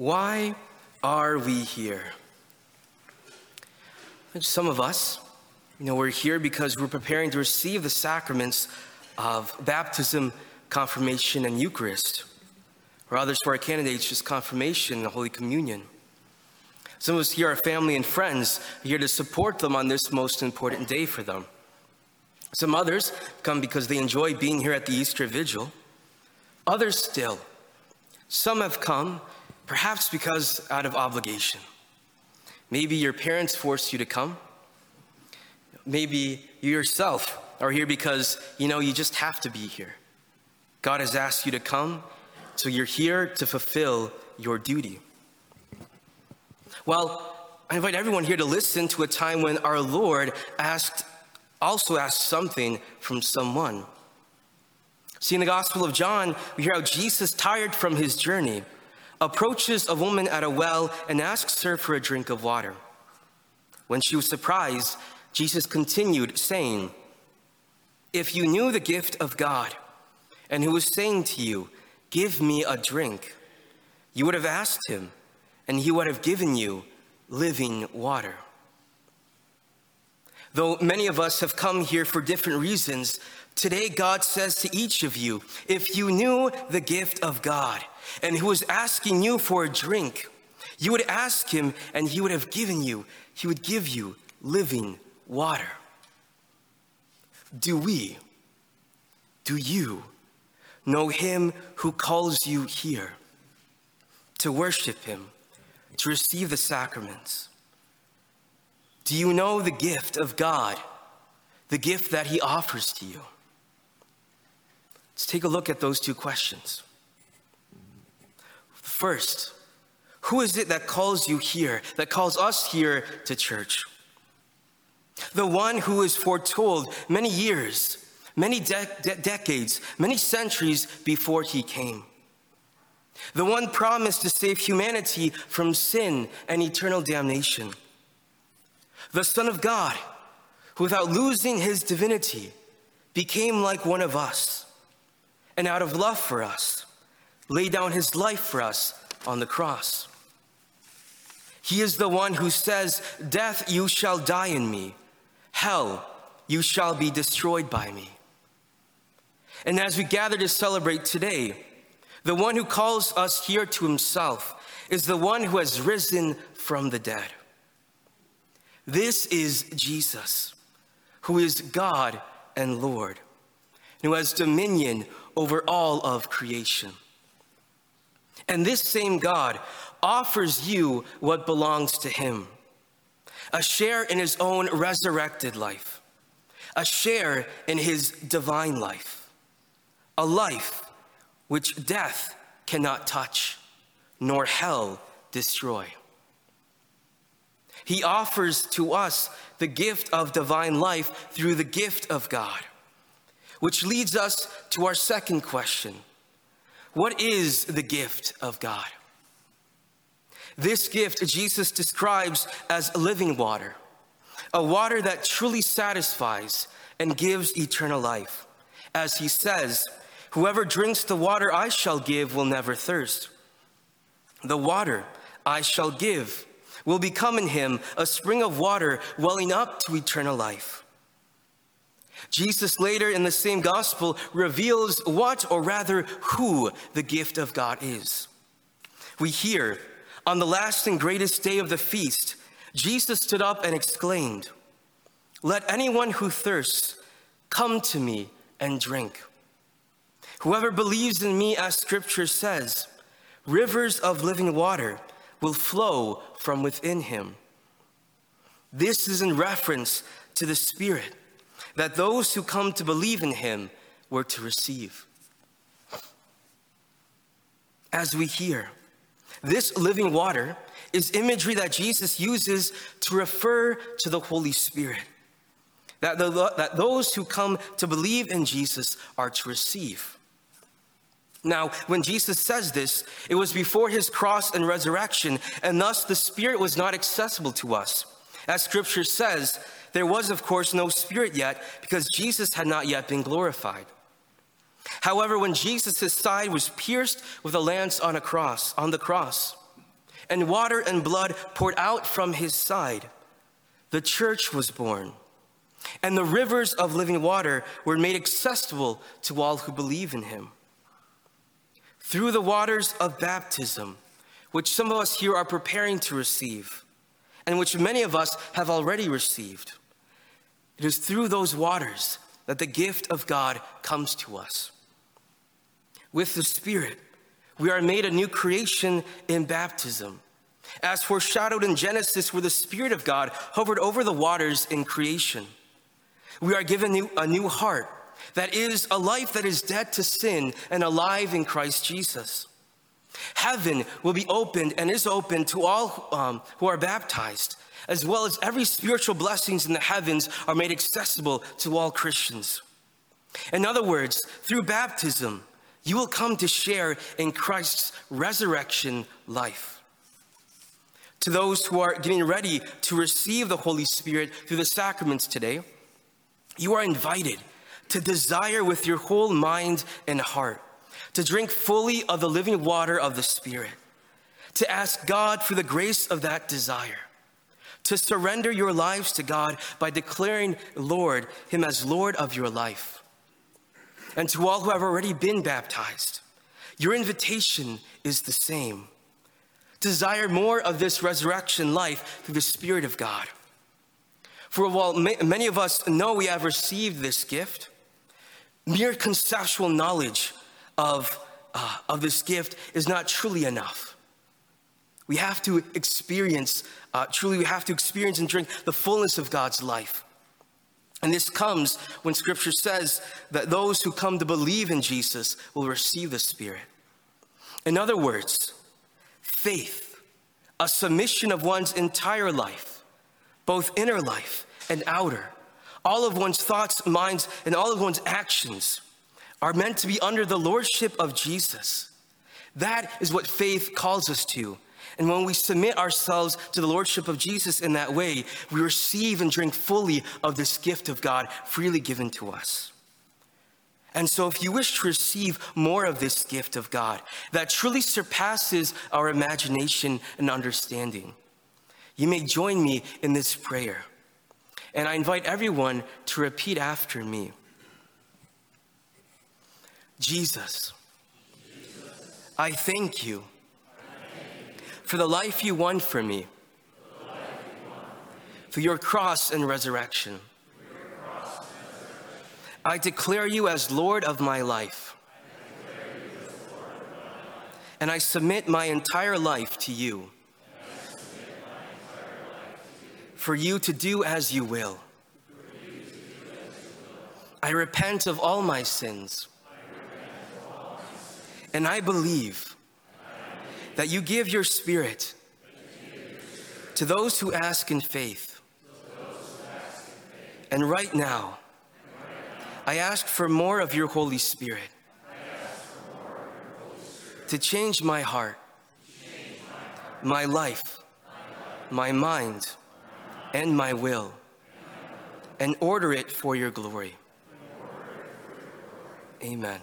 Why are we here? Some of us, you know, we're here because we're preparing to receive the sacraments of baptism, confirmation, and Eucharist. Or others for our candidates, just confirmation and Holy Communion. Some of us here are family and friends, here to support them on this most important day for them. Some others come because they enjoy being here at the Easter Vigil. Others still. Some have come perhaps because out of obligation. Maybe your parents forced you to come. Maybe you yourself are here because you know you just have to be here. God has asked you to come, so you're here to fulfill your duty. Well, I invite everyone here to listen to a time when our Lord asked, also asked something from someone. See, in the Gospel of John, we hear how Jesus, tired from his journey, approaches a woman at a well and asks her for a drink of water. When she was surprised, Jesus continued saying, If you knew the gift of God and who was saying to you, Give me a drink, you would have asked him, and he would have given you living water. Though many of us have come here for different reasons, today God says to each of you, If you knew the gift of God, and who was asking you for a drink, you would ask him and he would have given you, he would give you living water. Do we, do you know him who calls you here to worship him, to receive the sacraments? Do you know the gift of God, the gift that he offers to you? Let's take a look at those two questions. First, who is it that calls you here, that calls us here to church? The one who is foretold many years, many de- de- decades, many centuries before he came. The one promised to save humanity from sin and eternal damnation. The Son of God, who without losing his divinity became like one of us, and out of love for us, laid down his life for us on the cross. He is the one who says, Death, you shall die in me. Hell, you shall be destroyed by me. And as we gather to celebrate today, the one who calls us here to himself is the one who has risen from the dead. This is Jesus, who is God and Lord, and who has dominion over all of creation. And this same God offers you what belongs to him a share in his own resurrected life, a share in his divine life, a life which death cannot touch, nor hell destroy. He offers to us the gift of divine life through the gift of God, which leads us to our second question what is the gift of God? This gift Jesus describes as living water, a water that truly satisfies and gives eternal life. As he says, Whoever drinks the water I shall give will never thirst. The water I shall give will become in him a spring of water welling up to eternal life. Jesus later in the same gospel reveals what, or rather, who the gift of God is. We hear, on the last and greatest day of the feast, Jesus stood up and exclaimed, Let anyone who thirsts come to me and drink. Whoever believes in me, as scripture says, rivers of living water will flow from within him. This is in reference to the Spirit that those who come to believe in him were to receive. As we hear, this living water is imagery that Jesus uses to refer to the Holy Spirit. That, the, that those who come to believe in Jesus are to receive. Now, when Jesus says this, it was before his cross and resurrection, and thus the Spirit was not accessible to us. As scripture says, there was, of course, no Spirit yet because Jesus had not yet been glorified. However, when Jesus' side was pierced with a lance on a cross, on the cross, and water and blood poured out from his side, the church was born. And the rivers of living water were made accessible to all who believe in him. Through the waters of baptism, which some of us here are preparing to receive, and which many of us have already received, it is through those waters that the gift of God comes to us. With the Spirit, we are made a new creation in baptism. As foreshadowed in Genesis, where the Spirit of God hovered over the waters in creation. We are given a new heart that is a life that is dead to sin and alive in Christ Jesus. Heaven will be opened and is open to all um, who are baptized, as well as every spiritual blessings in the heavens are made accessible to all Christians. In other words, through baptism, you will come to share in Christ's resurrection life. To those who are getting ready to receive the Holy Spirit through the sacraments today, you are invited to desire with your whole mind and heart to drink fully of the living water of the Spirit, to ask God for the grace of that desire, to surrender your lives to God by declaring Lord, Him as Lord of your life. And to all who have already been baptized, your invitation is the same. Desire more of this resurrection life through the Spirit of God. For while many of us know we have received this gift, mere conceptual knowledge of, uh, of this gift is not truly enough. We have to experience, uh, truly, we have to experience and drink the fullness of God's life. And this comes when scripture says that those who come to believe in Jesus will receive the Spirit. In other words, faith, a submission of one's entire life, both inner life and outer, all of one's thoughts, minds, and all of one's actions are meant to be under the lordship of Jesus. That is what faith calls us to. And when we submit ourselves to the lordship of Jesus in that way, we receive and drink fully of this gift of God freely given to us. And so, if you wish to receive more of this gift of God that truly surpasses our imagination and understanding, you may join me in this prayer. And I invite everyone to repeat after me. Jesus, I thank you for the life you won for me, for your cross and resurrection. I declare you as Lord of my life. And I submit my entire life to you. For you to do as you will. I repent of all my sins. And I believe that you give your spirit to those who ask in faith. And right now, I ask for more of your Holy Spirit to change my heart, my life, my mind, and my will, and order it for your glory. Amen.